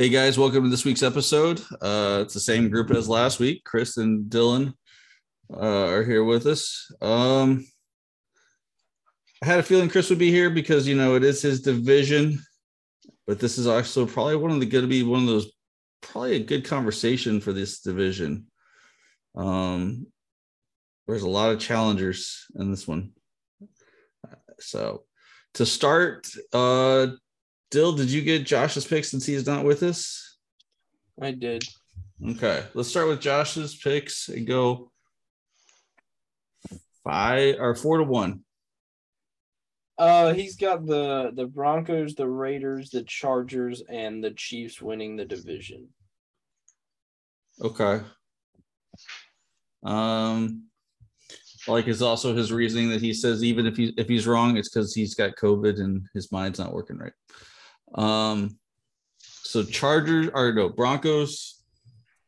Hey guys, welcome to this week's episode. Uh, it's the same group as last week. Chris and Dylan uh, are here with us. Um, I had a feeling Chris would be here because you know it is his division, but this is also probably one of the going to be one of those probably a good conversation for this division. Um, there's a lot of challengers in this one. So to start, uh, Dill, did you get Josh's pick since he's not with us? I did. Okay, let's start with Josh's picks and go five or four to one. Uh, he's got the the Broncos, the Raiders, the Chargers, and the Chiefs winning the division. Okay. Um, like is also his reasoning that he says even if he if he's wrong, it's because he's got COVID and his mind's not working right. Um, so Chargers or no Broncos,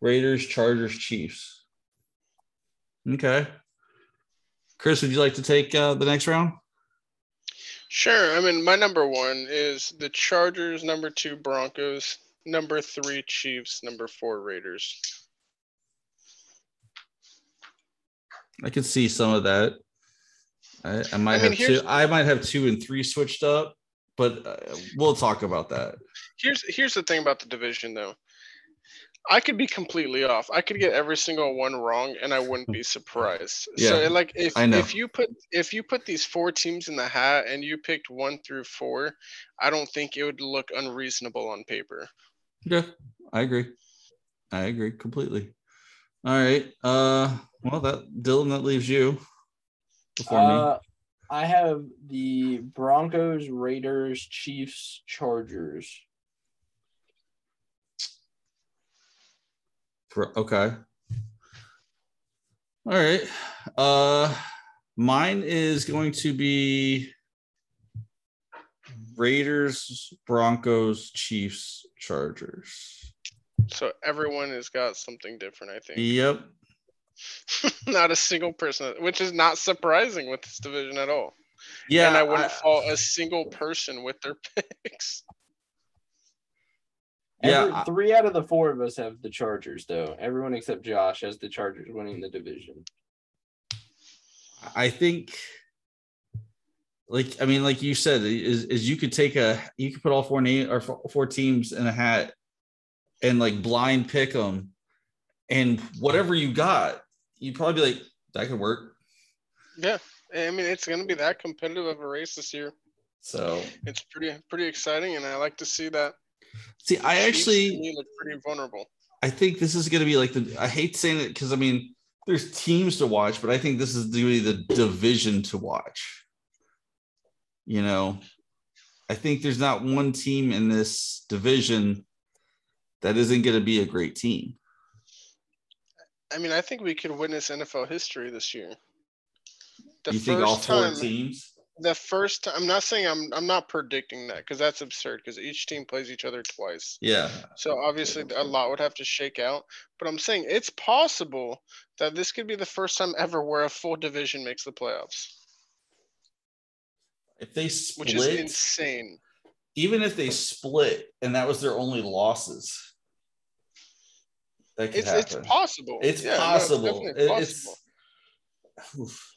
Raiders, Chargers, Chiefs. Okay. Chris, would you like to take uh, the next round? Sure. I mean, my number one is the Chargers, number two, Broncos, number three, Chiefs, number four, Raiders. I can see some of that. I, I might I mean, have two. I might have two and three switched up, but uh, we'll talk about that. Here's here's the thing about the division though. I could be completely off. I could get every single one wrong and I wouldn't be surprised. yeah, So like if I know. if you put if you put these four teams in the hat and you picked one through four, I don't think it would look unreasonable on paper. Yeah, I agree. I agree completely. All right. Uh, well, that Dylan, that leaves you before me. I have the Broncos, Raiders, Chiefs, Chargers. Okay. All right. Uh mine is going to be Raiders, Broncos, Chiefs, Chargers. So everyone has got something different, I think. Yep. not a single person, which is not surprising with this division at all. Yeah. and I wouldn't I- fault a single person with their picks. Yeah, Every- three out of the four of us have the Chargers, though. Everyone except Josh has the Chargers winning the division. I think like I mean, like you said, is, is you could take a you could put all four name or four, four teams in a hat and like blind pick them, and whatever you got, you'd probably be like, that could work. Yeah, I mean it's going to be that competitive of a race this year. So It's pretty pretty exciting, and I like to see that. see, I actually look pretty vulnerable. I think this is gonna be like the I hate saying it because I mean there's teams to watch, but I think this is really the division to watch. You know, I think there's not one team in this division that isn't going to be a great team. I mean, I think we could witness NFL history this year. The you think all four time, teams? the first time, I'm not saying I'm I'm not predicting that because that's absurd because each team plays each other twice. Yeah, So obviously a lot would have to shake out. But I'm saying it's possible that this could be the first time ever where a full division makes the playoffs, if they split, which is insane. even if they split and that was their only losses, that could It's it's possible. It's Yeah, no, possible. definitely It- possible. it's oof.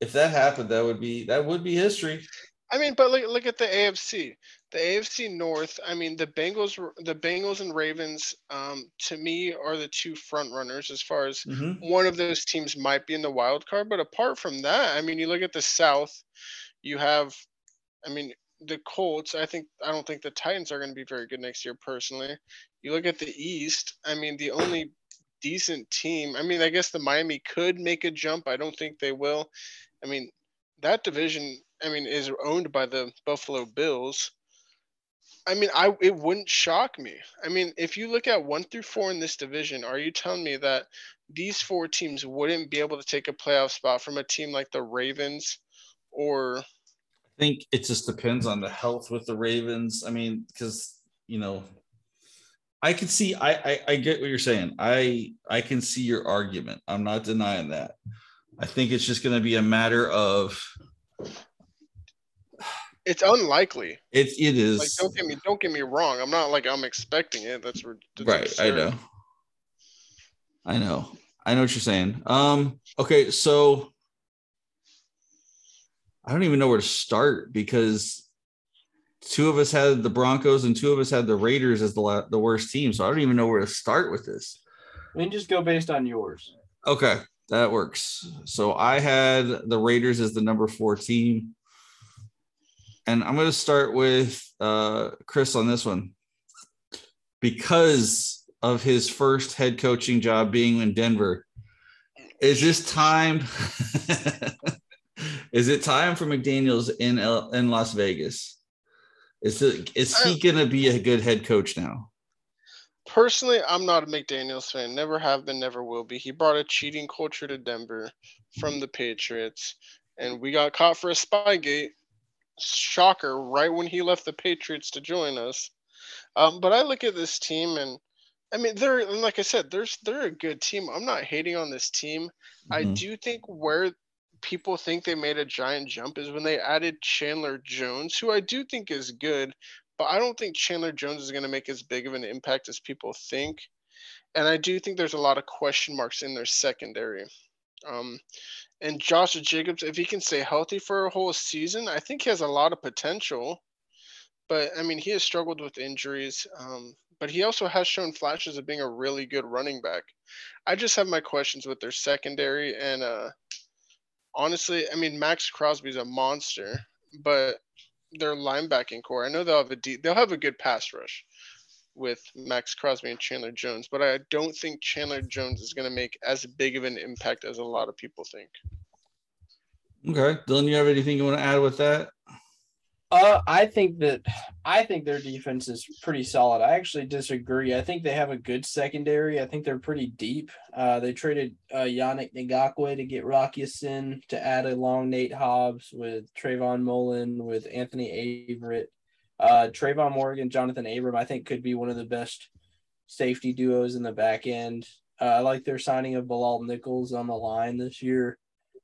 if that happened, that would be that would be history. I mean, but look look at the AFC. The AFC North. I mean, the Bengals, the Bengals and Ravens. Um, to me, are the two front runners as far as Mhm. one of those teams might be in the wild card. But apart from that, I mean, you look at the South. You have, I mean, the Colts. I think I don't think the Titans are going to be very good next year. Personally, you look at the East. I mean, the only decent team. I mean, I guess the Miami could make a jump. I don't think they will. I mean, that division. I mean, is owned by the Buffalo Bills. I mean, I it wouldn't shock me. I mean, if you look at one through four in this division, are you telling me that these four teams wouldn't be able to take a playoff spot from a team like the Ravens or I think it just depends on the health with the Ravens. I mean, because you know, I can see. I, I I get what you're saying. I I can see your argument. I'm not denying that. I think it's just going to be a matter of It's unlikely. It's it is Like, don't get me don't get me wrong. I'm not like I'm expecting it. That's, that's right. I know. I know. I know what you're saying. Um. Okay. So I don't even know where to start because two of us had the Broncos and two of us had the Raiders as the the worst team. So I don't even know where to start with this. We can just go based on yours. Okay, that works. So I had the Raiders as the number four team. And I'm going to start with uh, Chris on this one. Because of his first head coaching job being in Denver, is this time? is it time for McDaniels in L- in Las Vegas? Is it, is he going to be a good head coach now? Personally, I'm not a McDaniels fan. Never have been, never will be. He brought a cheating culture to Denver from the Patriots, and we got caught for a spygate. Shocker! Right when he left the Patriots to join us. Um, but I look at this team, and I mean, they're and like I said, there's they're a good team. I'm not hating on this team. I Mhm. do think where people think they made a giant jump is when they added Chandler Jones, who I do think is good, but I don't think Chandler Jones is going to make as big of an impact as people think. And I do think there's a lot of question marks in their secondary. Um, and Josh Jacobs, if he can stay healthy for a whole season, I think he has a lot of potential. But I mean, he has struggled with injuries. Um, but he also has shown flashes of being a really good running back. I just have my questions with their secondary and uh, honestly, I mean Maxx Crosby's a monster, but their linebacking core, I know they'll have a deep, they'll have a good pass rush with Maxx Crosby and Chandler Jones, but I don't think Chandler Jones is going to make as big of an impact as a lot of people think. Okay, Dylan, you have anything you want to add with that? Uh, I think that I think their defense is pretty solid. I actually disagree. I think they have a good secondary. I think they're pretty deep. Uh, they traded uh, Yannick Ngakoue to get Rock Ya-Sin to add along Nate Hobbs with Trayvon Mullen with Anthony Averett. Uh, Trayvon Morgan, Jonathan Abram, I think could be one of the best safety duos in the back end. Uh, I like their signing of Bilal Nichols on the line this year.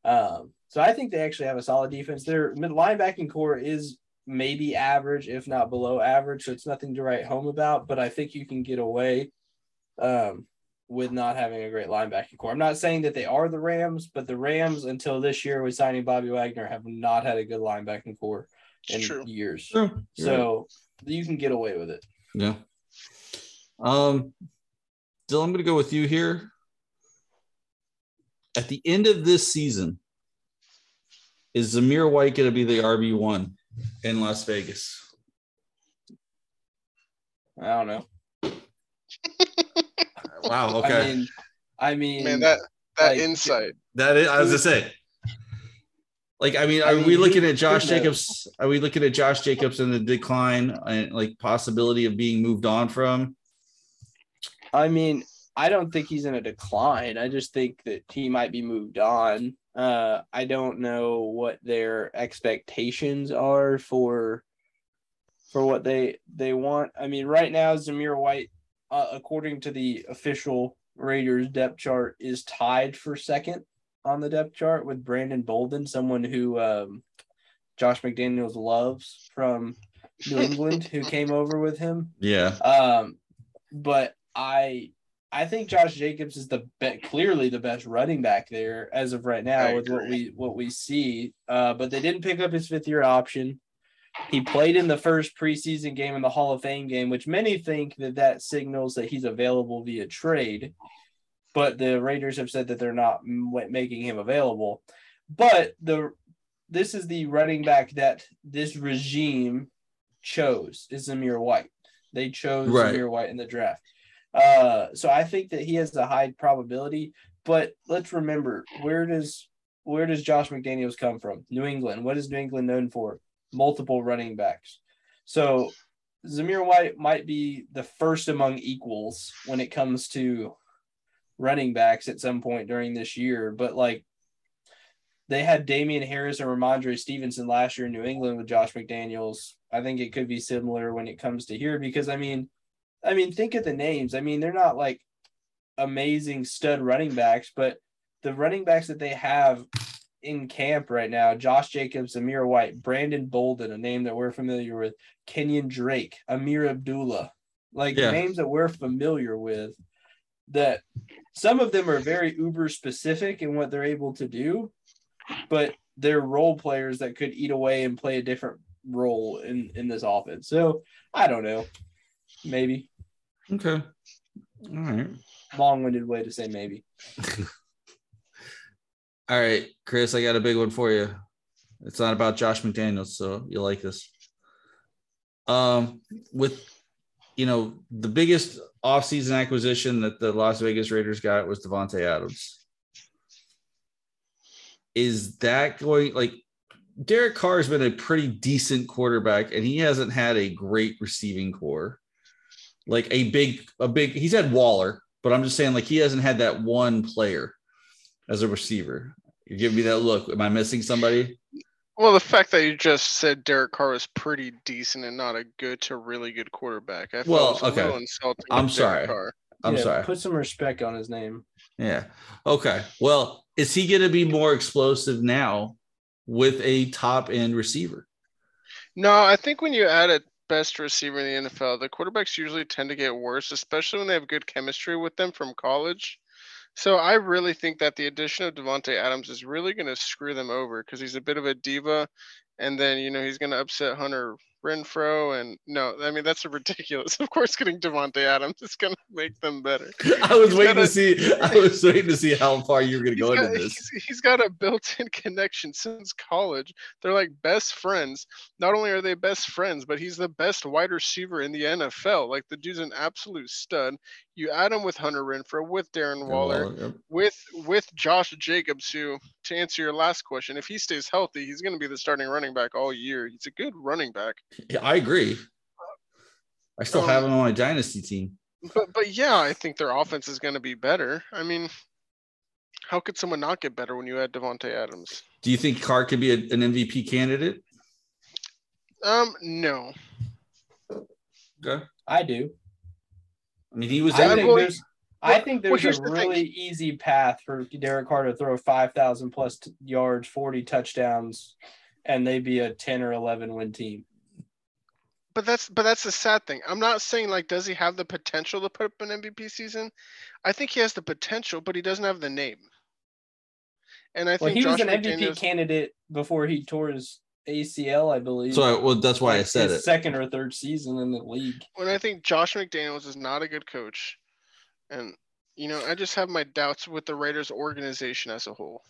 Um, so I think they actually have a solid defense. Their linebacking core is maybe average, if not below average. So it's nothing to write home about, but I think you can get away um, with not having a great linebacking core. I'm not saying that they are the Rams, but the Rams, until this year with signing Bobby Wagner, have not had a good linebacking core in true. years. Sure. So you can get away with it. Yeah. Um, Dylan, I'm going to go with you here. At the end of this season, is Zamir White going to be the RB one in Las Vegas? I don't know. Wow. Okay. I mean, I mean, Man, that that like, insight. that is, I was going to say. Like, I mean, I are mean, we looking at Josh who knows? Jacobs? Are we looking at Josh Jacobs in the decline and like possibility of being moved on from? I mean, I don't think he's in a decline. I just think that he might be moved on. Uh, I don't know what their expectations are for for what they they want. I mean, right now Zamir White, uh, according to the official Raiders depth chart, is tied for second on the depth chart with Brandon Bolden, someone who um, Josh McDaniels loves from New England, who came over with him. Yeah. Um, but I I think Josh Jacobs is the be- clearly the best running back there as of right now with what we what we see. Uh, but they didn't pick up his fifth year option. He played in the first preseason game in the Hall of Fame game, which many think that that signals that he's available via trade. But the Raiders have said that they're not m- making him available. But the this is the running back that this regime chose is Zamir White. They chose Right. Zamir White in the draft. Uh, so I think that he has a high probability. But let's remember, where does where does Josh McDaniels come from? New England. What is New England known for? Multiple running backs. So Zamir White might be the first among equals when it comes to running backs at some point during this year. But like they had Damien Harris and Rhamondre Stevenson last year in New England with Josh McDaniels. I think it could be similar when it comes to here because I mean, I mean, think of the names. I mean, they're not like amazing stud running backs, but the running backs that they have in camp right now. Josh Jacobs, Zamir White, Brandon Bolden, a name that we're familiar with, Kenyan Drake, Ameer Abdullah, like Yeah. names that we're familiar with. That some of them are very uber specific in what they're able to do, but they're role players that could eat away and play a different role in in this offense. So I don't know, maybe Okay. All right. long-winded way to say maybe. All right, Chris, I got a big one for you. It's not about Josh McDaniels, so you like this. Um, with you know, the biggest offseason acquisition that the Las Vegas Raiders got was Davante Adams. Is that going like Derek Carr has been a pretty decent quarterback, and he hasn't had a great receiving core. Like a big, a big, he's had Waller, but I'm just saying, like, he hasn't had that one player as a receiver. You give me that look. Am I missing somebody? Well, the fact that you just said Derek Carr was pretty decent and not a good to really good quarterback, I well, was okay. insulting. I'm with Derek sorry. Carr. I'm Yeah, sorry. Put some respect on his name. Yeah. Okay. Well, is he going to be more explosive now with a top end receiver? No, I think when you add a best receiver in the NFL, the quarterbacks usually tend to get worse, especially when they have good chemistry with them from college. So I really think that the addition of Davante Adams is really going to screw them over because he's a bit of a diva, and then you know he's going to upset Hunter Renfrow, and no, I mean that's ridiculous. Of course, getting Davante Adams is going to make them better. I was He's waiting to a- see. I was waiting to see how far you were going to go got, into this. he's- he's got a built-in connection since college. They're like best friends. Not only are they best friends, but he's the best wide receiver in the NFL. Like the dude's an absolute stud. You add him with Hunter Renfrow, with Darren Waller, Yep. with with Josh Jacobs, who, to answer your last question, if he stays healthy, he's going to be the starting running back all year. He's a good running back. Yeah, I agree. I still Um, have him on my dynasty team. But but yeah, I think their offense is going to be better. I mean, how could someone not get better when you add Davante Adams? Do you think Carr could be a, an MVP candidate? Um, no. Okay. I do. I mean, he was. I think going- there's I think there's here's a the thing. really easy path for Derek Carr to throw 5,000 plus t- yards, 40 touchdowns, and they be a 10 or 11 win team. But that's but that's the sad thing. I'm not saying like does he have the potential to put up an MVP season? I think he has the potential, but he doesn't have the name. And I Well, think he Josh was an MVP McDaniels, candidate before he tore his ACL, I believe. So, I, well, that's why I said his it. Second or third season in the league. when I think Josh McDaniels is not a good coach, and you know I just have my doubts with the Raiders organization as a whole.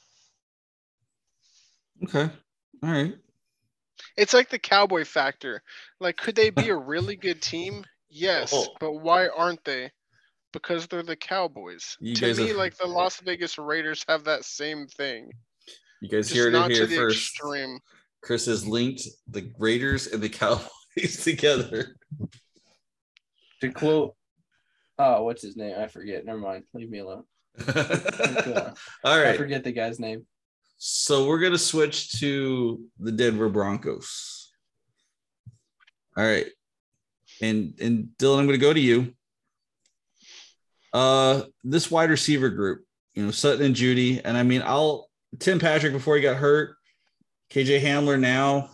Okay. All right. It's like the Cowboy factor. Like, could they be a really good team? Yes, Oh. but why aren't they? Because they're the Cowboys. You to guys me, have- like the Las Vegas Raiders have that same thing. You guys Just heard not it to here the first. extreme. Chris has linked the Raiders and the Cowboys together. To quote, oh, what's his name? I forget. Never mind. Leave me alone. All I forget the guy's name. So we're gonna switch to the Denver Broncos. All right. And and Dylan, I'm gonna go to you. Uh this wide receiver group, you know, Sutton and Jeudy, and I mean I'll Tim Patrick before he got hurt, KJ Hamler now.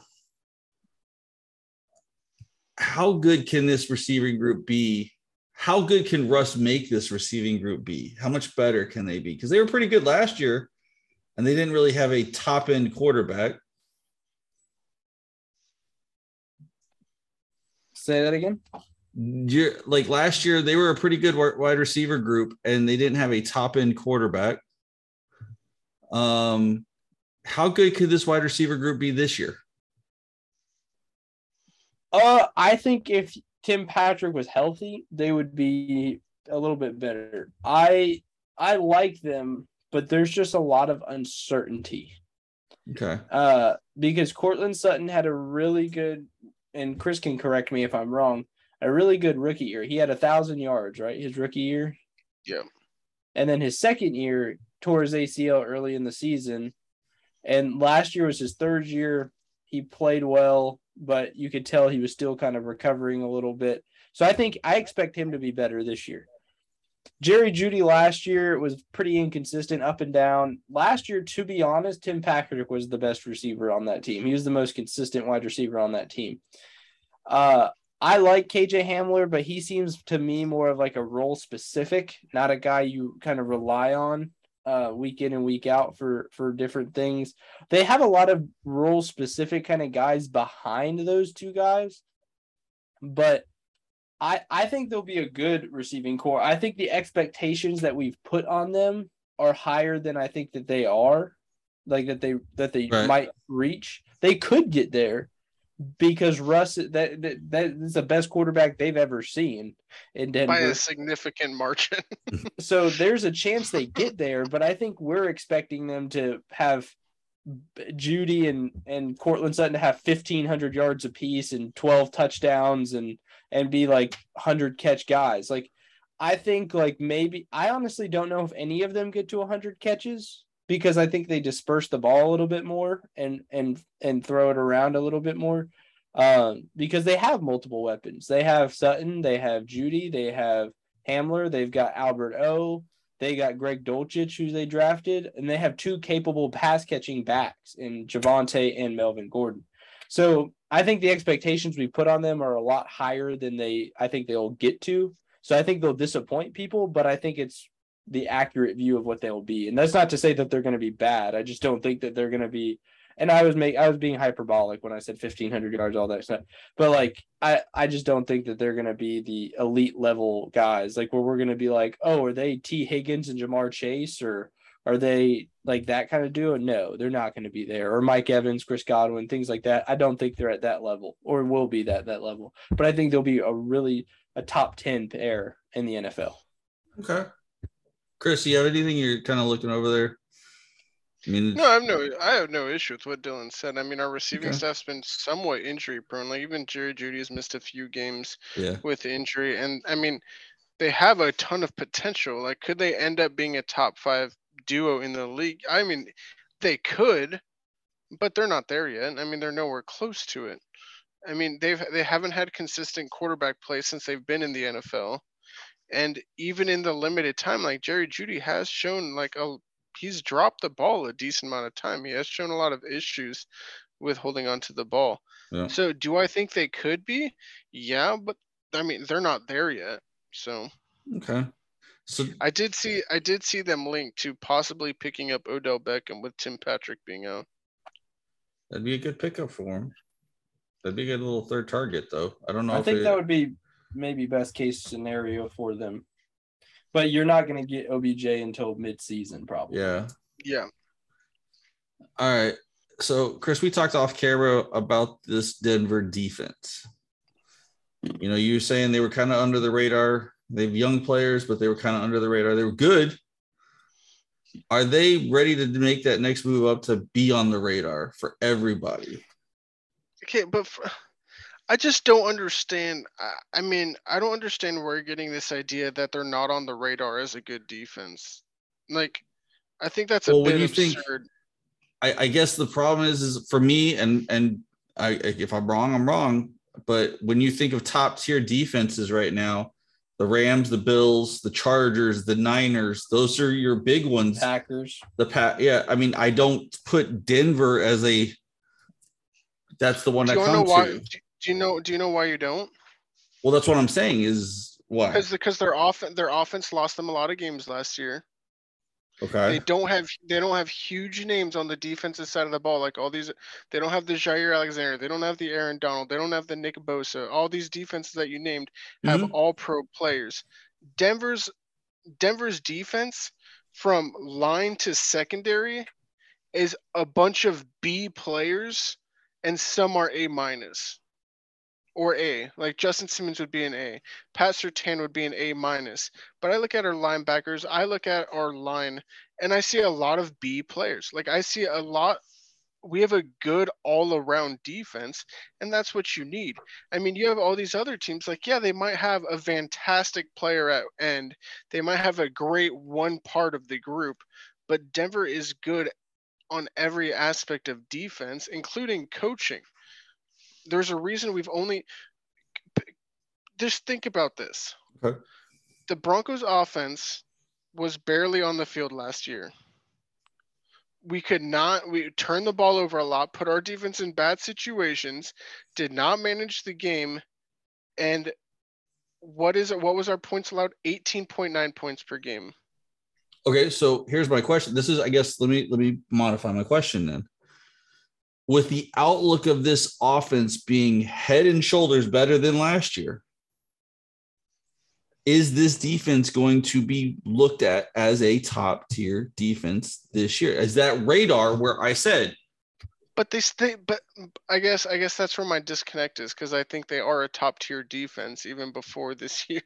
How good can this receiving group be? How good can Russ make this receiving group be? How much better can they be? Because they were pretty good last year and they didn't really have a top end quarterback. Say that again. You're, like last year, they were a pretty good wide receiver group, and they didn't have a top end quarterback. Um, how good could this wide receiver group be this year? Uh, I think if Tim Patrick was healthy, they would be a little bit better. I I like them, but there's just a lot of uncertainty. Okay, Uh, because Courtland Sutton had a really good, and Chris can correct me if I'm wrong, a really good rookie year. He had a thousand yards, right? His rookie year. Yeah. And then his second year tore his ACL early in the season, and last year was his third year. He played well, but you could tell he was still kind of recovering a little bit. So I think I expect him to be better this year. Jerry Jeudy last year was pretty inconsistent up and down. Last year, to be honest, Tim Patrick was the best receiver on that team. He was the most consistent wide receiver on that team. Uh, I like KJ Hamler, but he seems to me more of like a role specific, not a guy you kind of rely on uh, week in and week out for for different things. They have a lot of role specific kind of guys behind those two guys, but I I think they'll be a good receiving core. I think the expectations that we've put on them are higher than I think that they are, like that they that they right. might reach. They could get there because Russ that, that that is the best quarterback they've ever seen in Denver by a significant margin. so there's a chance they get there, but I think we're expecting them to have Jeudy and and Courtland Sutton to have 1500 yards apiece and 12 touchdowns and and be like 100 catch guys. Like I think like maybe I honestly don't know if any of them get to 100 catches because I think they disperse the ball a little bit more and and and throw it around a little bit more. Um, because they have multiple weapons. They have Sutton, they have Jeudy, they have Hamler, they've got Albert O, they got Greg Dulcich, who they drafted, and they have two capable pass catching backs in Javonte and Melvin Gordon. So I think the expectations we put on them are a lot higher than they I think they'll get to. So I think they'll disappoint people, but I think it's the accurate view of what they'll be. And that's not to say that they're going to be bad. I just don't think that they're going to be. And I was make I was being hyperbolic when I said fifteen hundred yards, all that stuff. But like I I just don't think that they're going to be the elite level guys. Like where we're going to be like, oh, are they Tee Higgins and Ja'Marr Chase or are they like that kind of duo? No, they're not going to be there. Or Mike Evans, Chris Godwin, things like that. I don't think they're at that level or will be that that level. But I think they'll be a really a top ten pair in the NFL. Okay. Chris, you have anything you're kind of looking over there? I mean, no, I have no, I have no issue with what Dylan said. I mean, our receiving okay. staff's been somewhat injury prone. Like even Jerry Jeudy has missed a few games yeah. with injury, and I mean, they have a ton of potential. Like, could they end up being a top five duo in the league? I mean, they could, but they're not there yet. I mean, they're nowhere close to it. I mean, they've they haven't had consistent quarterback play since they've been in the NFL. And even in the limited time, like Jerry Jeudy has shown like a he's dropped the ball a decent amount of time. He has shown a lot of issues with holding on to the ball. Yeah. So do I think they could be? Yeah, but I mean they're not there yet. So okay. So I did see I did see them linked to possibly picking up Odell Beckham with Tim Patrick being out. That'd be a good pickup for him. That'd be a good little third target though. I don't know. I think it... that would be maybe best case scenario for them. But you're not going to get OBJ until mid-season, probably. Yeah. Yeah. All right. So, Chris, we talked off camera about this Denver defense. You know, you were saying they were kind of under the radar. They have young players, but they were kind of under the radar. They were good. Are they ready to make that next move up to be on the radar for everybody? Okay, but for, I just don't understand. I mean, I don't understand where you're getting this idea that they're not on the radar as a good defense. Like, I think that's a well, bit absurd. Think, I, I guess the problem is, is for me, and and I, if I'm wrong, I'm wrong. But when you think of top tier defenses right now, the Rams, the Bills, the Chargers, the Niners, those are your big ones. Packers. The pack, yeah. I mean, I don't put Denver as a. That's the one I come to. Do you know? Do you know why you don't? Well, that's what I'm saying. Is why? Because because their offense their offense lost them a lot of games last year. Okay. They don't have they don't have huge names on the defensive side of the ball like all these. They don't have the Jaire Alexander. They don't have the Aaron Donald. They don't have the Nick Bosa. All these defenses that you named have mm-hmm. all pro players. Denver's Denver's defense from line to secondary is a bunch of B players and some are A minus or A. Like Justin Simmons would be an A. Pat Surtain would be an A minus. But I look at our linebackers, I look at our line, and I see a lot of B players. Like I see a lot. We have a good all around defense, and that's what you need. I mean, you have all these other teams, like, yeah, they might have a fantastic player at end, they might have a great one part of the group, but Denver is good on every aspect of defense, including coaching there's a reason we've only just think about this. Okay. the Broncos offense was barely on the field last year. We could not we turned the ball over a lot, put our defense in bad situations, did not manage the game, and what is it? What was our points allowed? 18.9 points per game. Okay, so here's my question. This is, I guess, let me let me modify my question then. With the outlook of this offense being head and shoulders better than last year, is this defense going to be looked at as a top tier defense this year? Is that radar where I said But they stay. But I guess I guess that's where my disconnect is because I think they are a top tier defense even before this year.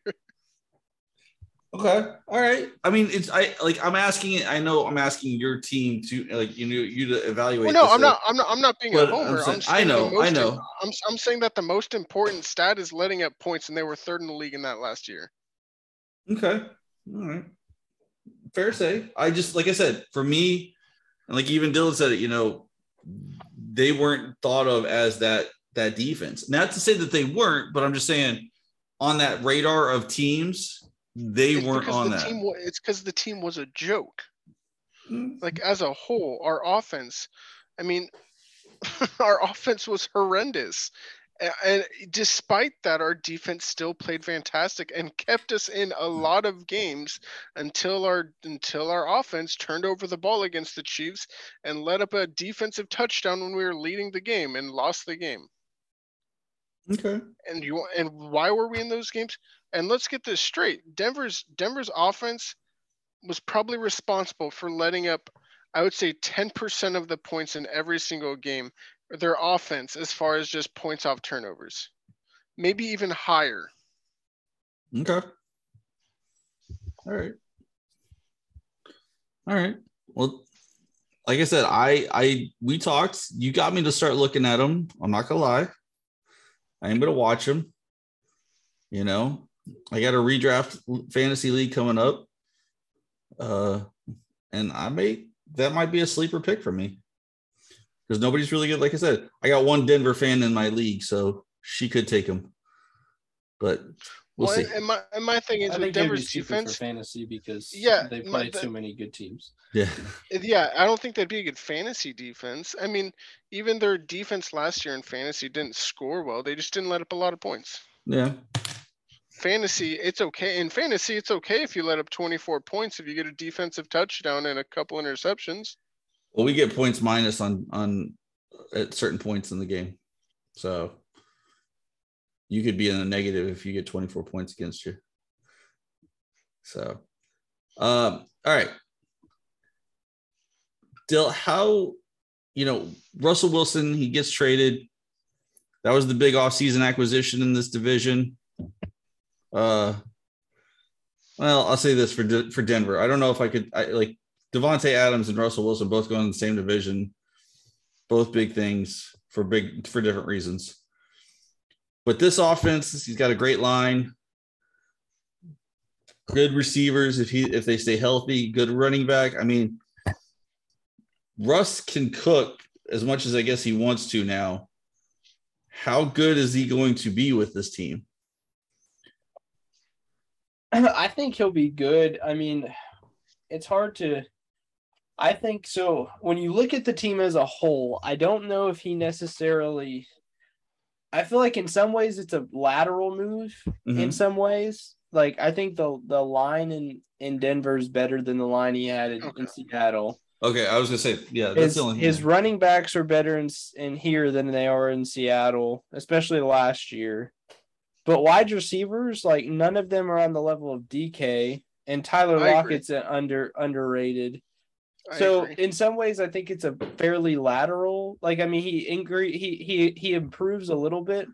Okay. All right. I mean, it's I like I'm asking it. I know I'm asking your team to like you know you to evaluate. Well, no, I'm not. I'm not. I'm not being a But I'm homer. saying- I'm I saying the know, I most- know. I'm I'm saying that the most important stat is letting up points, and they were third in the league in that last year. Okay. All right. Fair say. I just like I said, for me, and like even Dylan said it, you know, they weren't thought of as that that defense. Not to say that they weren't, but I'm just saying on that radar of teams, they It's weren't on the that. team. It's because the team was a joke. Mm, Like as a whole, our offense. I mean, our offense was horrendous. And despite that, our defense still played fantastic and kept us in a lot of games until our until our offense turned over the ball against the Chiefs and let up a defensive touchdown when we were leading the game and lost the game. Okay. And you and why were we in those games? And let's get this straight. Denver's Denver's offense was probably responsible for letting up I would say 10% of the points in every single game. Their offense as far as just points off turnovers. Maybe even higher. Okay. All right. All right. Well, like I said, I I we talked. You got me to start looking at them. I'm not gonna lie. I am gonna watch them. You know, I got a redraft fantasy league coming up. Uh, and I may that might be a sleeper pick for me because nobody's really good. Like I said, I got one Denver fan in my league, so she could take him. But we'll Well, see. and, and my and my thing is I with think they'd be Denver's stupid for fantasy because Yeah, they play the- too many good teams. Yeah. Yeah, I don't think that'd be a good fantasy defense. I mean, even their defense last year in fantasy didn't score well. They just didn't let up a lot of points. Yeah. Fantasy, it's okay. In fantasy, it's okay if you let up 24 points if you get a defensive touchdown and a couple interceptions. Well, we get points minus on on at certain points in the game. So you could be in a negative if you get 24 points against you. So um all right. Dill, how you know Russell Wilson, he gets traded. That was the big offseason acquisition in this division. Uh well, I'll say this for De- for Denver. I don't know if I could I like Davante Adams and Russell Wilson both going in the same division, both big things for big for different reasons. But this offense, he's got a great line, good receivers if he if they stay healthy, good running back. I mean, Russ can cook as much as I guess he wants to now. How good is he going to be with this team? I think he'll be good. I mean, it's hard to. I think so. When you look at the team as a whole, I don't know if he necessarily. I feel like in some ways it's a lateral move. In Mhm. some ways, like I think the the line in in Denver is better than the line he had in, Okay. in Seattle. Okay, I was gonna say, yeah, that's His, the only his running backs are better in in here than they are in Seattle, especially last year. But wide receivers, like none of them are on the level of DK, and Tyler I. Lockett's an under underrated. I so agree. in some ways, I think it's a fairly lateral. Like I mean, he ingre- he he he improves a little bit,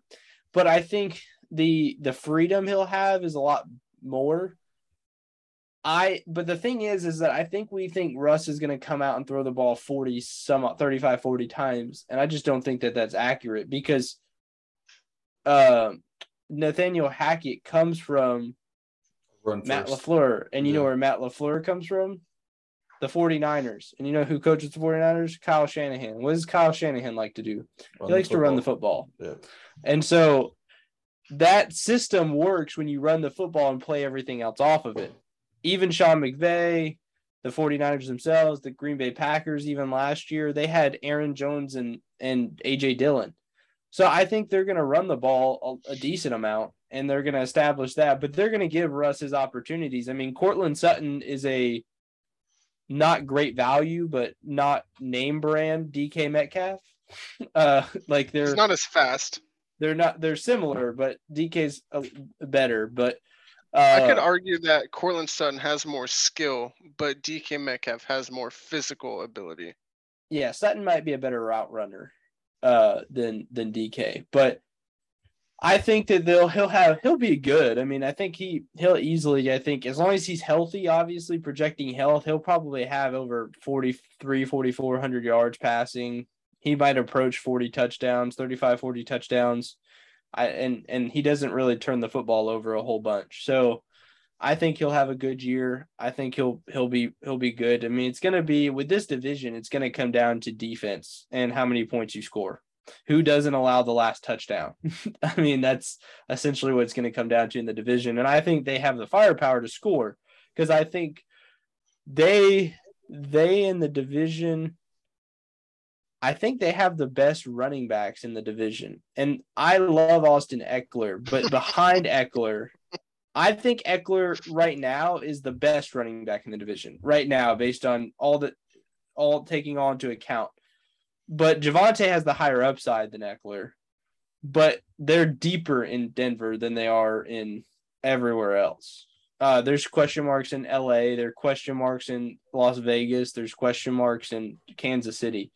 but I think the the freedom he'll have is a lot more. I but the thing is is that I think we think Russ is going to come out and throw the ball 40 some 35 40 times and I just don't think that that's accurate because uh, Nathaniel Hackett comes from Matt first. LaFleur and you know where Matt LaFleur comes from the 49ers and you know who coaches the 49ers Kyle Shanahan what does Kyle Shanahan like to do Run he likes to run the football. football Yeah. and so that system works when you run the football and play everything else off of it. Even Sean McVay, the 49ers themselves, the Green Bay Packers, even last year, they had Aaron Jones and, and AJ Dillon. So I think they're going to run the ball a, a, decent amount and they're going to establish that, but they're going to give Russ his opportunities. I mean, Courtland Sutton is a not great value, but not name brand DK Metcalf. Uh, like they're it's not as fast. They're not. They're similar, but DK's a, better. But uh, I could argue that Courtland Sutton has more skill, but DK Metcalf has more physical ability. Yeah, Sutton might be a better route runner uh, than than DK, but I think that they'll he'll have he'll be good. I mean, I think he he'll easily. I think as long as he's healthy, obviously projecting health, he'll probably have over 43, 4400 yards passing. He might approach 40 touchdowns, 35, 40 touchdowns. I and and he doesn't really turn the football over a whole bunch. So I think he'll have a good year. I think he'll he'll be he'll be good. I mean, it's going to be with this division, it's going to come down to defense and how many points you score. Who doesn't allow the last touchdown? I mean, that's essentially what it's going to come down to in the division. And I think they have the firepower to score because I think they they in the division I think they have the best running backs in the division. And I love Austin Ekeler, but behind Ekeler, I think Ekeler right now is the best running back in the division right now, based on all that all taking on to account. But Javonte has the higher upside than Ekeler, but they're deeper in Denver than they are in everywhere else. Uh, there's question marks in LA, there are question marks in Las Vegas, there's question marks in Kansas City.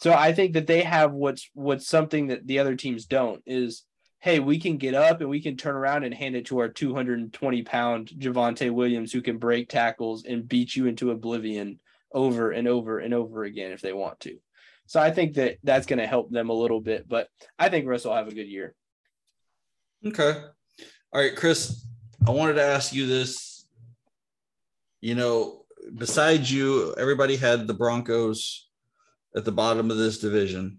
So I think that they have what's what's something that the other teams don't is hey, we can get up and we can turn around and hand it to our 220 pound Javonte Williams who can break tackles and beat you into oblivion over and over and over again if they want to. So I think that that's going to help them a little bit, but I think Russ will have a good year. Okay. All right, Chris, I wanted to ask you this. You know, besides you, everybody had the Broncos at the bottom of this division.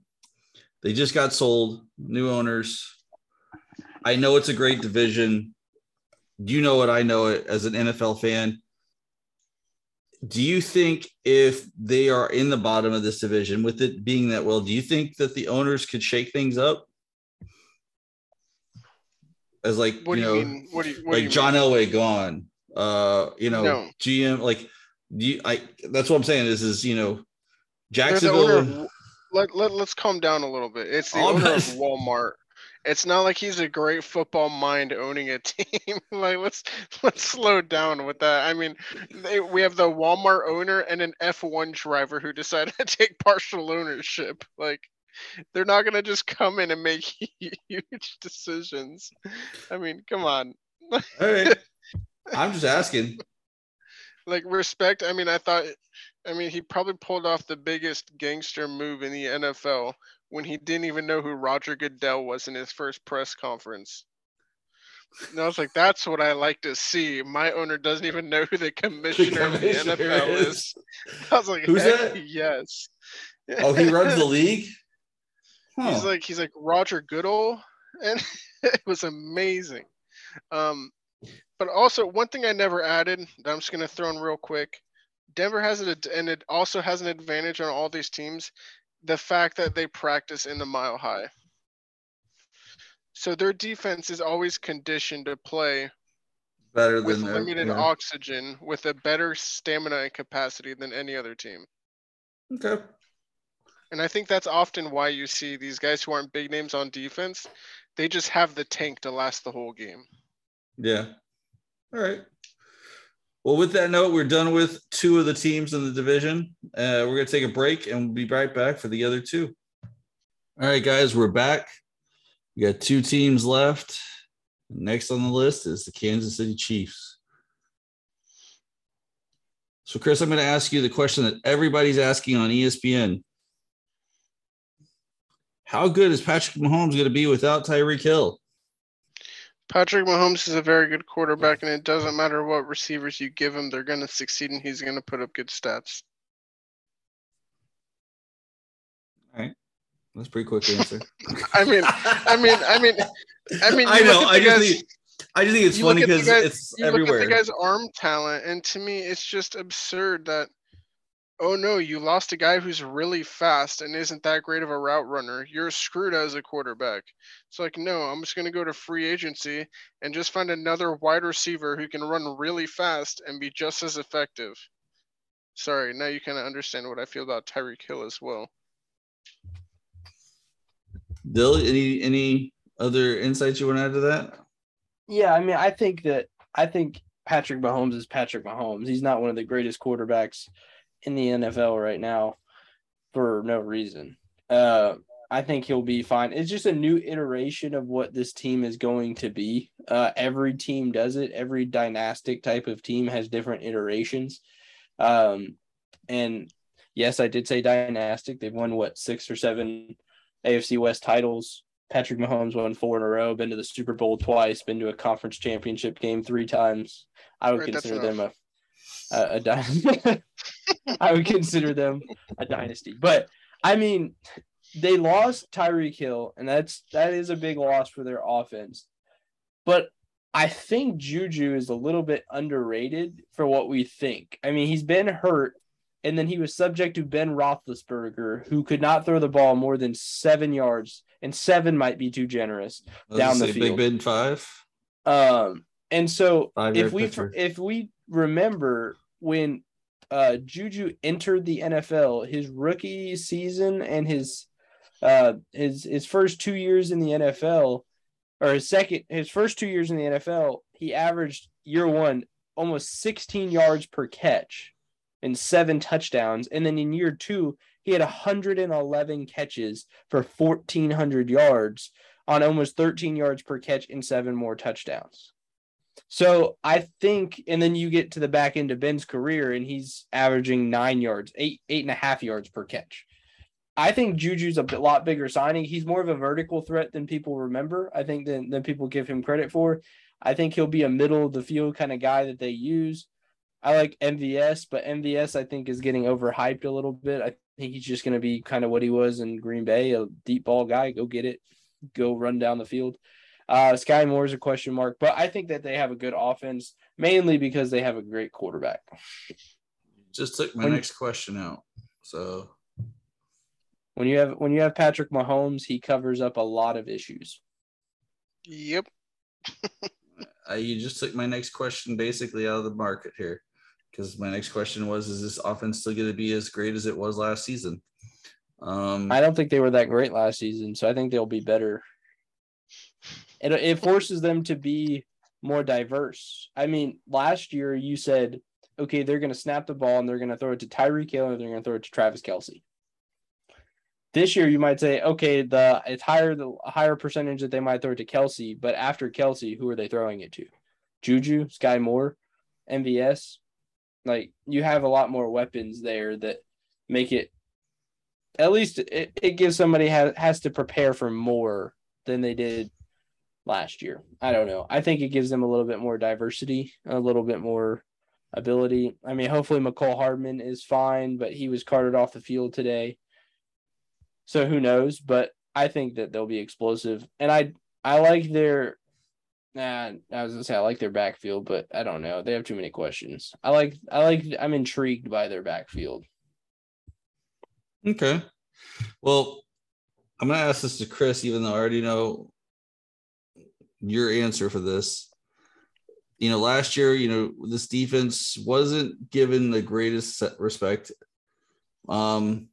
They just got sold, new owners. I know it's a great division. You know what I know it as an NFL fan. Do you think if they are in the bottom of this division, with it being that well, do you think that the owners could shake things up? As like what you know, you what do you, what like John mean? Elway gone, uh, you know, no. GM like, do you, I that's what I'm saying is is you know Jacksonville. Of, let, let, let's calm down a little bit. It's the owner of Walmart. It's not like he's a great football mind owning a team. like let's let's slow down with that. I mean, they, we have the Walmart owner and an F1 driver who decided to take partial ownership. Like they're not gonna just come in and make huge decisions. I mean, come on. All right. I'm just asking. Like respect. I mean, I thought I mean, he probably pulled off the biggest gangster move in the NFL when he didn't even know who Roger Goodell was in his first press conference. And I was like, that's what I like to see. My owner doesn't even know who the commissioner, the commissioner of the NFL is. is. I was like, who's that? Yes. Oh, he runs the league. Huh. He's like he's like Roger Goodell, and it was amazing. Um, but also one thing I never added that I'm just gonna throw in real quick Denver has it, and it also has an advantage on all these teams. The fact that they practice in the mile high. So their defense is always conditioned to play better with than limited yeah. oxygen, with a better stamina and capacity than any other team. Okay. And I think that's often why you see these guys who aren't big names on defense, they just have the tank to last the whole game. Yeah. All right. Well, with that note, we're done with two of the teams in the division. Uh, we're going to take a break and we'll be right back for the other two. All right, guys, we're back. We got two teams left. Next on the list is the Kansas City Chiefs. So, Chris, I'm going to ask you the question that everybody's asking on ESPN. How good is Patrick Mahomes going to be without Tyreek Hill? Patrick Mahomes is a very good quarterback, and it doesn't matter what receivers you give him, they're going to succeed and he's going to put up good stats. All right. That's pretty quick answer. I mean, I mean, I mean, I mean, I know. I just think I just think it's funny because it's you everywhere. look at the guy's arm talent, and to me, it's just absurd that. Oh no, you lost a guy who's really fast and isn't that great of a route runner. You're screwed as a quarterback. It's like, no, I'm just going to go to free agency and just find another wide receiver who can run really fast and be just as effective. Sorry, now you kind of understand what I feel about Tyreek Hill as well. Dill, any any other insights you want to add to that? Yeah, I mean, I think that I think Patrick Mahomes is Patrick Mahomes. He's not one of the greatest quarterbacks in the NFL right now for no reason. Uh, I think he'll be fine. It's just a new iteration of what this team is going to be. Uh, every team does it. Every dynastic type of team has different iterations. Um, and yes, I did say dynastic. They've won what six or seven AFC West titles. Patrick Mahomes won four in a row, been to the Super Bowl twice, been to a conference championship game three times. I would Right, consider them a a, a dy- I would consider them a dynasty. But I mean, they lost Tyreek Hill, and that's that is a big loss for their offense. But I think Juju is a little bit underrated for what we think. I mean, he's been hurt, and then he was subject to Ben Roethlisberger, who could not throw the ball more than seven yards, and seven might be too generous. Down the field. Big Ben five. Um, and so Five if we pitcher. if we remember when uh Juju entered the NFL, his rookie season and his uh his his first two years in the NFL, or his second his first two years in the NFL, he averaged year one almost 16 yards per catch and seven touchdowns, and then in year two he had 111 catches for 1400 yards on almost 13 yards per catch and seven more touchdowns. So I think, and then you get to the back end of Ben's career, and he's averaging nine yards, eight, eight and a half yards per catch. I think Juju's a lot bigger signing. He's more of a vertical threat than people remember. I think than, than people give him credit for. I think he'll be a middle of the field kind of guy that they use. I like MVS, but MVS I think is getting overhyped a little bit. I think he's just going to be kind of what he was in Green Bay, a deep ball guy. Go get it, go run down the field. Uh, Skyy Moore is a question mark, but I think that they have a good offense mainly because they have a great quarterback. Just took my When- next question out. So When you have when you have Patrick Mahomes, he covers up a lot of issues. Yep. uh, you just took my next question basically out of the market here because my next question was is this offense still going to be as great as it was last season um I don't think they were that great last season, so I think they'll be better. It it forces them to be more diverse. I mean, last year you said, okay, they're going to snap the ball and they're going to throw it to Tyreek Hill and they're going to throw it to Travis Kelce. This year you might say, okay, the it's higher the higher percentage that they might throw it to Kelce, but after Kelce, who are they throwing it to? Juju, Skyy Moore, MVS. Like you have a lot more weapons there that make it at least it, it gives somebody has, has to prepare for more than they did last year. I don't know. I think it gives them a little bit more diversity, a little bit more ability. I mean, hopefully Mecole Hardman is fine, but he was carted off the field today. So who knows? But I think that they'll be explosive. And I I like their nah, I was gonna say I like their backfield, but I don't know. They have too many questions. I like I like I'm intrigued by their backfield. okay well i'm to ask this to chris even though i already know your answer for this. You know last year you know this defense wasn't given the greatest respect. Um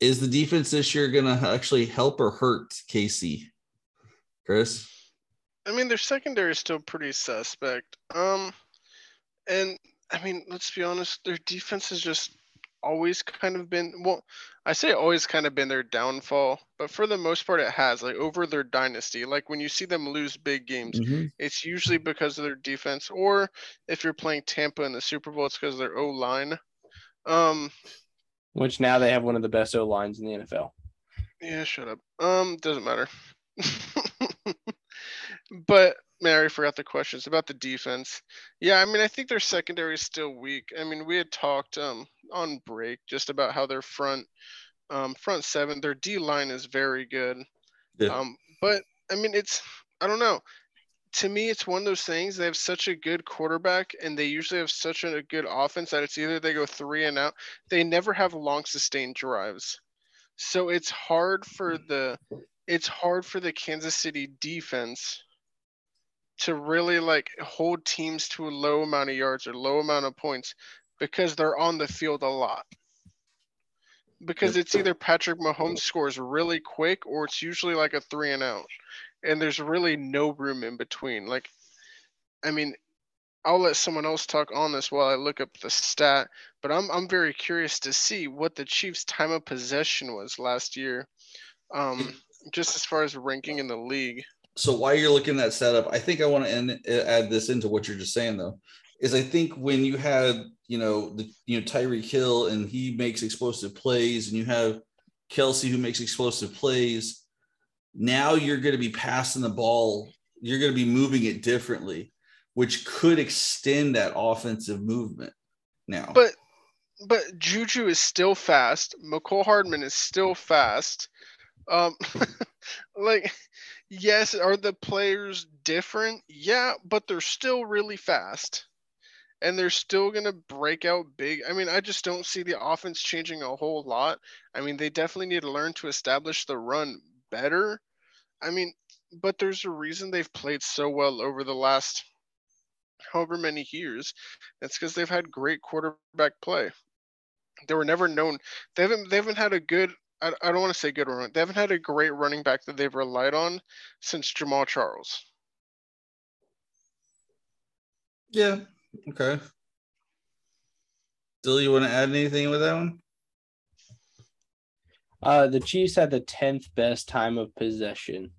is the defense this year going to actually help or hurt kc chris? I mean, their secondary is still pretty suspect. Um, and I mean, let's be honest, their defense is just always kind of been well. I say always kind of been their downfall, but for the most part, it has like over their dynasty. Like when you see them lose big games, it's usually because of their defense, or if you're playing Tampa in the Super Bowl, it's because of their O line. Um, Which now they have one of the best O lines in the NFL. Yeah, shut up. Um, doesn't matter. but Mary forgot the questions about the defense. Yeah, I mean, I think their secondary is still weak. I mean, we had talked um on break just about how their front um front seven, their D line is very good. Yeah. Um, but I mean, it's I don't know. To me, it's one of those things. They have such a good quarterback, and they usually have such a good offense that it's either they go three and out. They never have long sustained drives, so it's hard for the it's hard for the Kansas City defense to really like hold teams to a low amount of yards or low amount of points because they're on the field a lot. Because it's either Patrick Mahomes scores really quick or it's usually like a three and out. And there's really no room in between. Like, I mean, I'll let someone else talk on this while I look up the stat, but I'm I'm very curious to see what the Chiefs' time of possession was last year, um, just as far as ranking in the league. So while you're looking at that setup, I think I want to end, add this into what you're just saying though, is I think when you had you know the you know Tyreek Hill and he makes explosive plays, and you have Kelce who makes explosive plays, now you're going to be passing the ball. You're going to be moving it differently, which could extend that offensive movement. Now, But but Juju is still fast. Mecole Hardman is still fast. Um, like, yes, are the players different? Yeah, but they're still really fast. And they're still going to break out big. I mean, I just don't see the offense changing a whole lot. I mean, they definitely need to learn to establish the run better. I mean, but there's a reason they've played so well over the last however many years. That's because they've had great quarterback play. They were never known. They haven't. They haven't had a good. I, I don't want to say good run. They haven't had a great running back that they've relied on since Jamaal Charles. yeah, okay. Dill, you want to add anything with that one? Uh, the Chiefs had the tenth best time of possession.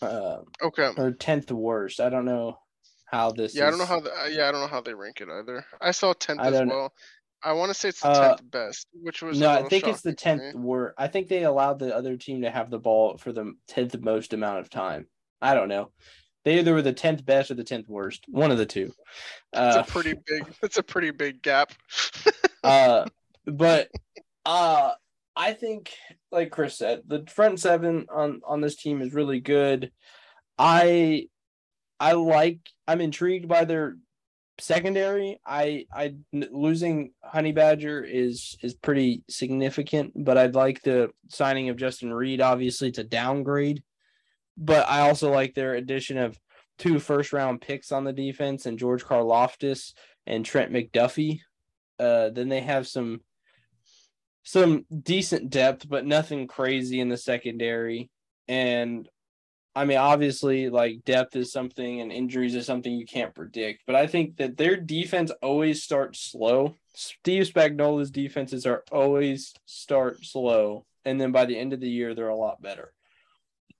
Uh, Okay. or tenth worst. I don't know how this. Yeah, I don't know how. The, uh, yeah, I don't know how they rank it either. I saw tenth I as don't know. I want to say it's the Uh, tenth best, which was No, I think it's the tenth word. I think they allowed the other team to have the ball for the tenth most amount of time. I don't know. They either were the tenth best or the tenth worst. One of the two. It's Uh, a pretty big. That's a pretty big gap. uh, but uh, I think, like Chris said, the front seven on on this team is really good. I I like. I'm intrigued by their secondary. I I losing Honey Badger is is pretty significant, but I'd like the signing of Justin Reid. Obviously, to downgrade, but I also like their addition of two first round picks on the defense and George Karlaftis and Trent McDuffie. Uh, then they have some some decent depth, but nothing crazy in the secondary. And I mean, obviously, like depth is something and injuries is something you can't predict. But I think that their defense always starts slow. Steve Spagnuolo's defenses are always start slow, and then by the end of the year, they're a lot better.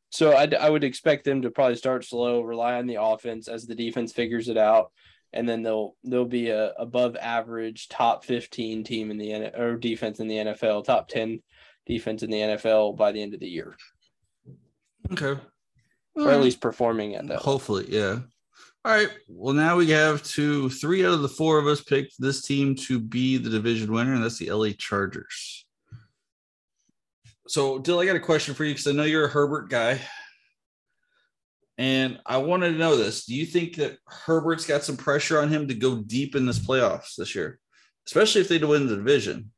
So I, I would expect them to probably start slow, rely on the offense as the defense figures it out, and then they'll they'll be a above average top 15 team in the or defense in the NFL, top 10 defense in the NFL by the end of the year, Okay. Or at hmm. least performing at that. Hopefully, yeah. All right. Well, now we have two, three out of the four of us picked this team to be the division winner, and that's the LA Chargers. So, Dill, I got a question for you because I know you're a Herbert guy. And I wanted to know this. Do you think that Herbert's got some pressure on him to go deep in this playoffs this year, especially if they win the division?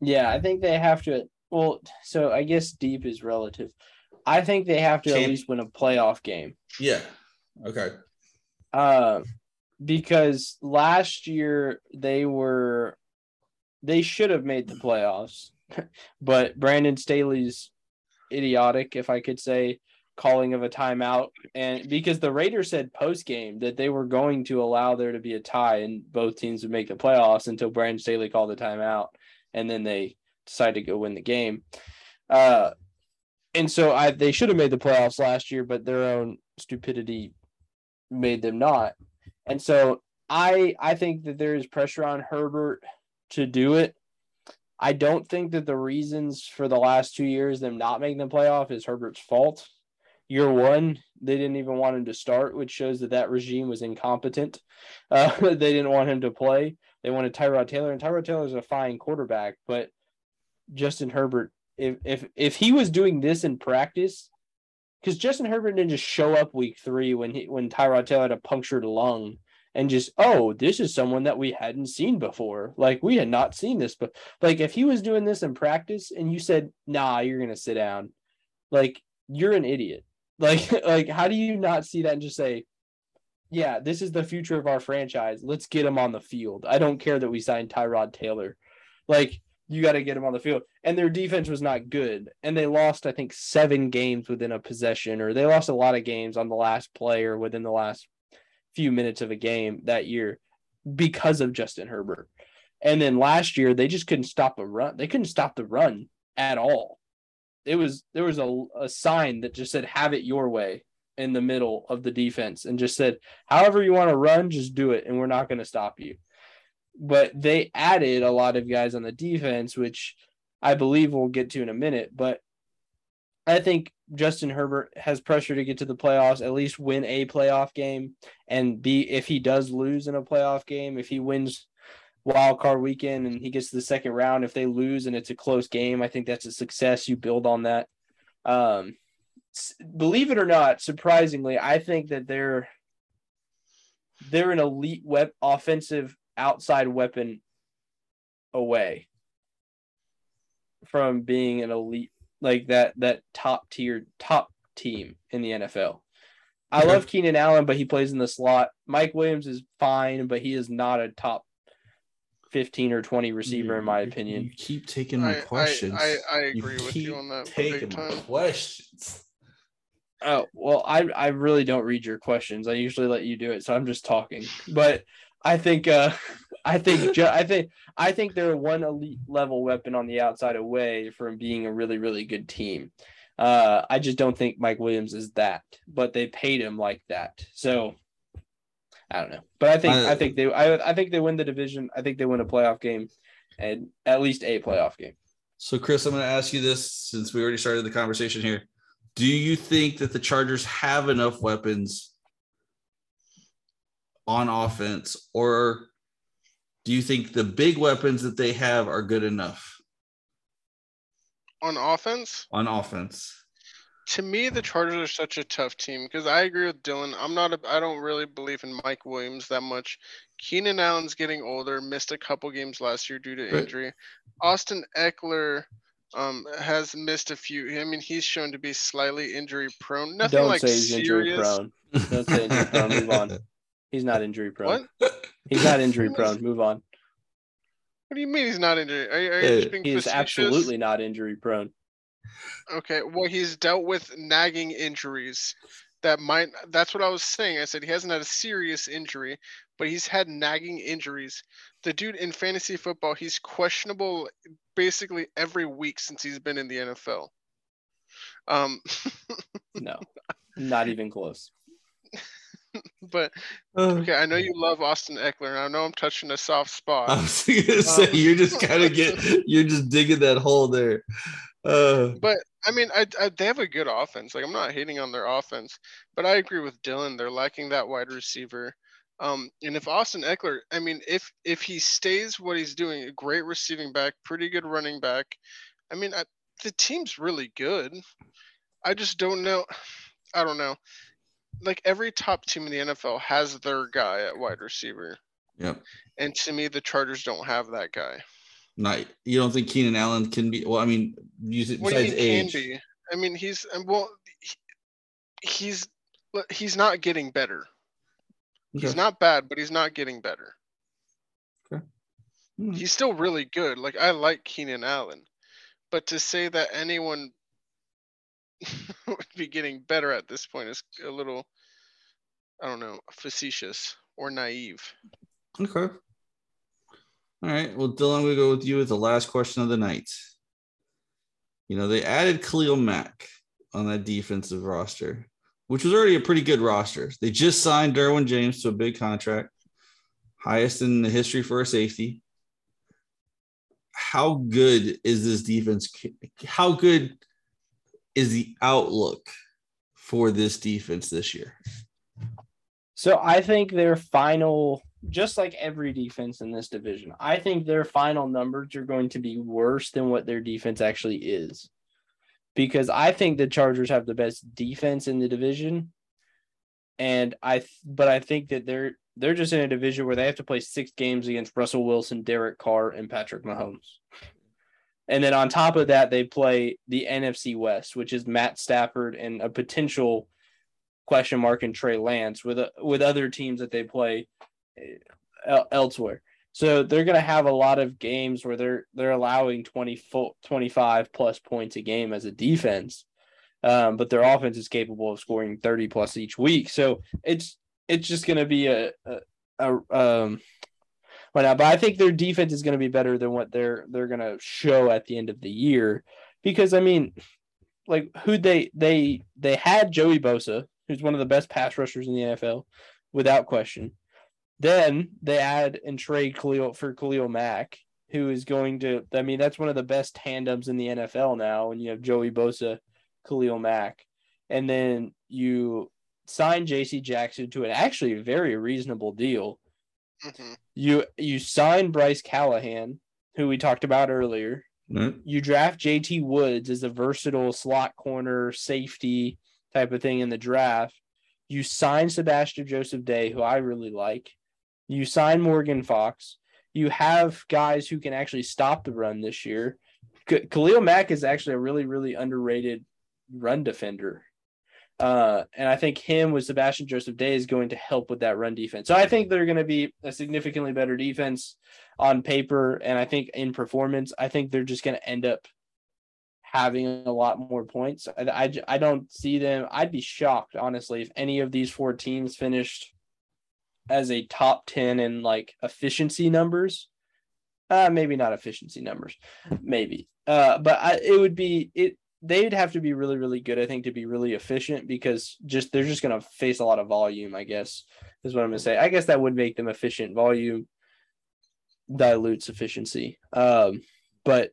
Yeah, I think they have to. Well, so I guess deep is relative. I think they have to at least win a playoff game. Yeah. Okay. Uh, because last year they were, they should have made the playoffs, but Brandon Staley's idiotic, if I could say, calling of a timeout, and because the Raiders said post game that they were going to allow there to be a tie and both teams would make the playoffs until Brandon Staley called the timeout, and then they decided to go win the game. Uh, and so I they should have made the playoffs last year, but their own stupidity made them not. And so I I think that there is pressure on Herbert to do it. I don't think that the reasons for the last two years them not making the playoff is Herbert's fault. Year one, they didn't even want him to start, which shows that that regime was incompetent. Uh, they didn't want him to play. They wanted Tyrod Taylor, and Tyrod Taylor is a fine quarterback, but Justin Herbert, if if if he was doing this in practice, because Justin Herbert didn't just show up week three when he when Tyrod Taylor had a punctured lung and just oh this is someone that we hadn't seen before. Like we had not seen this but like if he was doing this in practice and you said nah you're gonna sit down like you're an idiot. Like like how do you not see that and just say yeah this is the future of our franchise. Let's get him on the field. I don't care that we signed tyrod taylor. Like you got to get them on the field and their defense was not good and they lost i think seven games within a possession or they lost a lot of games on the last play or within the last few minutes of a game that year because of Justin Herbert. And then last year they just couldn't stop a run. They couldn't stop the run at all. It was there was a, a sign that just said have it your way in the middle of the defense and just said however you want to run just do it and we're not going to stop you. But they added a lot of guys on the defense which I believe we'll get to in a minute, but I think Justin Herbert has pressure to get to the playoffs, at least win a playoff game, and be if he does lose in a playoff game, if he wins wild card weekend and he gets to the second round, if they lose and it's a close game, I think that's a success. You build on that. Um, believe it or not, surprisingly, I think that they're they're an elite web offensive outside weapon away from being an elite like that that top tier top team in the NFL. I love Keenan Allen, but he plays in the slot. Mike Williams is fine, but he is not a top 15 or 20 receiver, in my opinion. You keep taking my I, questions. I, I, I agree with you on that. Taking Big my time. questions. Oh, well, I, I really don't read your questions. I usually let you do it, so I'm just talking. But I think uh I think I think I think they're one elite level weapon on the outside away from being a really really good team. Uh, I just don't think Mike Williams is that, but they paid him like that. So I don't know, but I think I- I think they I, I think they win the division. I think they win a playoff game, and at least a playoff game. So, Chris, I'm going to ask you this since we already started the conversation here. Do you think that the Chargers have enough weapons on offense, or do you think the big weapons that they have are good enough On offense, on offense? to me, the Chargers are such a tough team because I agree with Dylan. I'm not. A, I don't really believe in Mike Williams that much. Keenan Allen's getting older. Missed a couple games last year due to Right. injury. Austin Ekeler um, has missed a few. I mean, he's shown to be slightly injury prone. Nothing don't like say he's injury prone. Don't say injury prone. Move on. He's not injury prone. What? He's not injury prone. Move on. What do you mean he's not injury? Are, you- are you Yeah, just being He is facetious? absolutely not injury prone. Okay, well, he's dealt with nagging injuries that might. That's what I was saying. I said he hasn't had a serious injury, but he's had nagging injuries. The dude in fantasy football, he's questionable basically every week since he's been in the NFL. Um, No, not even close. but okay, I know you love Austin Ekeler, and I know I'm touching a soft spot. I was gonna say Um, you're just kind of get you're just digging that hole there. Uh, But I mean, I, I they have a good offense. Like I'm not hating on their offense, but I agree with Dylan. They're lacking that wide receiver. Um, and if Austin Ekeler, I mean, if if he stays what he's doing, a great receiving back, pretty good running back. I mean, I, the team's really good. I just don't know. I don't know. Like every top team in the NFL has their guy at wide receiver, yep. and to me, the Chargers don't have that guy. Not you don't think Keenan Allen can be? Well, I mean, you, What do you mean age, can be? I mean, he's well, he- he's he's not getting better. He's not bad, but he's not getting better. Hmm. He's still really good. Like I like Keenan Allen, but to say that anyone would be getting better at this point is a little, I don't know, facetious or naive. Okay. All right. Well, Dylan, gonna go with you with the last question of the night. You know, they added Khalil Mack on that defensive roster, which was already a pretty good roster. They just signed Derwin James to a big contract, highest in the history for a safety. How good is this defense? How good is the outlook for this defense this year? So I think their final, just like every defense in this division, I think their final numbers are going to be worse than what their defense actually is. because I think the Chargers have the best defense in the division. And I, but I think that they're they're just in a division where they have to play six games against Russell Wilson, Derek Carr, and Patrick Mahomes. And then on top of that, they play the NFC West, which is Matt Stafford and a potential question mark in Trey Lance with with other teams that they play uh, elsewhere. So they're going to have a lot of games where they're they're allowing 20 25 plus points a game as a defense. Um, but their offense is capable of scoring 30 plus each week. So it's it's just going to be a, a, a um well now, but I think their defense is going to be better than what they're they're going to show at the end of the year because I mean like who they they they had Joey Bosa, who's one of the best pass rushers in the NFL without question. Then they add and trade Khalil for Khalil Mack, who is going to. I mean, that's one of the best tandems in the NFL now. And you have Joey Bosa, Khalil Mack, and then you sign J.C. Jackson to an actually very reasonable deal. Mm-hmm. You you sign Bryce Callahan, who we talked about earlier. Mm-hmm. You draft J.T. Woods as a versatile slot corner safety type of thing in the draft. You sign Sebastian Joseph Day, who I really like. You sign Morgan Fox. You have guys who can actually stop the run this year. Khalil Mack is actually a really, really underrated run defender. Uh, and I think him with Sebastian Joseph Day is going to help with that run defense. So I think they're going to be a significantly better defense on paper. And I think in performance, I think they're just going to end up having a lot more points. I, I, I don't see them. I'd be shocked, honestly, if any of these four teams finished as a top 10 in like efficiency numbers. Uh, maybe not efficiency numbers, maybe. Uh, but I, it would be it. They'd have to be really, really good, I think, to be really efficient because just they're just going to face a lot of volume. I guess is what I'm going to say. I guess that would make them efficient. Volume dilutes efficiency. Um, but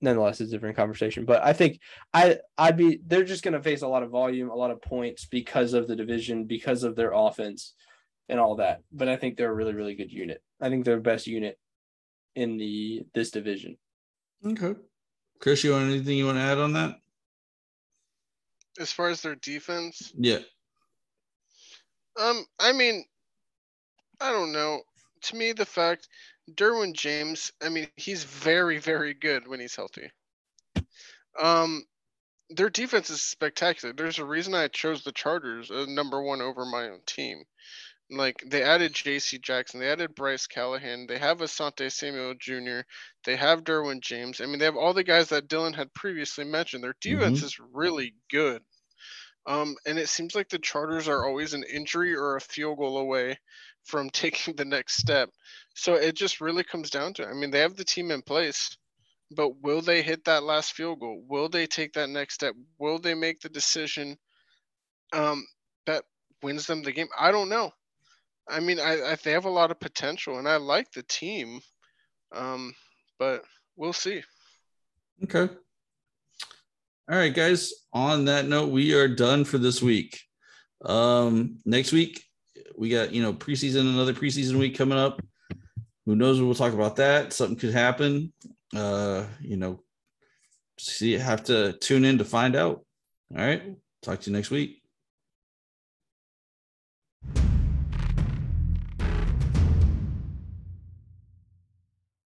nonetheless, it's a different conversation. But I think I I'd be they're just going to face a lot of volume, a lot of points because of the division, because of their offense and all that. But I think they're a really, really good unit. I think they're the best unit in the this division. Okay. Chris, you want anything you want to add on that? As far as their defense? Yeah. Um, I mean, I don't know. To me, the fact Derwin James, I mean, he's very, very good when he's healthy. Um, their defense is spectacular. There's a reason I chose the Chargers uh, number one over my own team. Like they added J.C. Jackson, they added Bryce Callahan, they have Asante Samuel Jr., they have Derwin James. I mean, they have all the guys that Dylan had previously mentioned. Their defense mm-hmm. is really good. Um, and it seems like the Chargers are always an injury or a field goal away from taking the next step. So it just really comes down to I mean, they have the team in place, but will they hit that last field goal? Will they take that next step? Will they make the decision um, that wins them the game? I don't know. I mean, I, I, they have a lot of potential, and I like the team, um, but we'll see. Okay. All right, guys. On that note, we are done for this week. Um, next week, we got you know preseason, another preseason week coming up. Who knows? We'll talk about that. Something could happen. Uh, you know, see, have to tune in to find out. All right. Talk to you next week.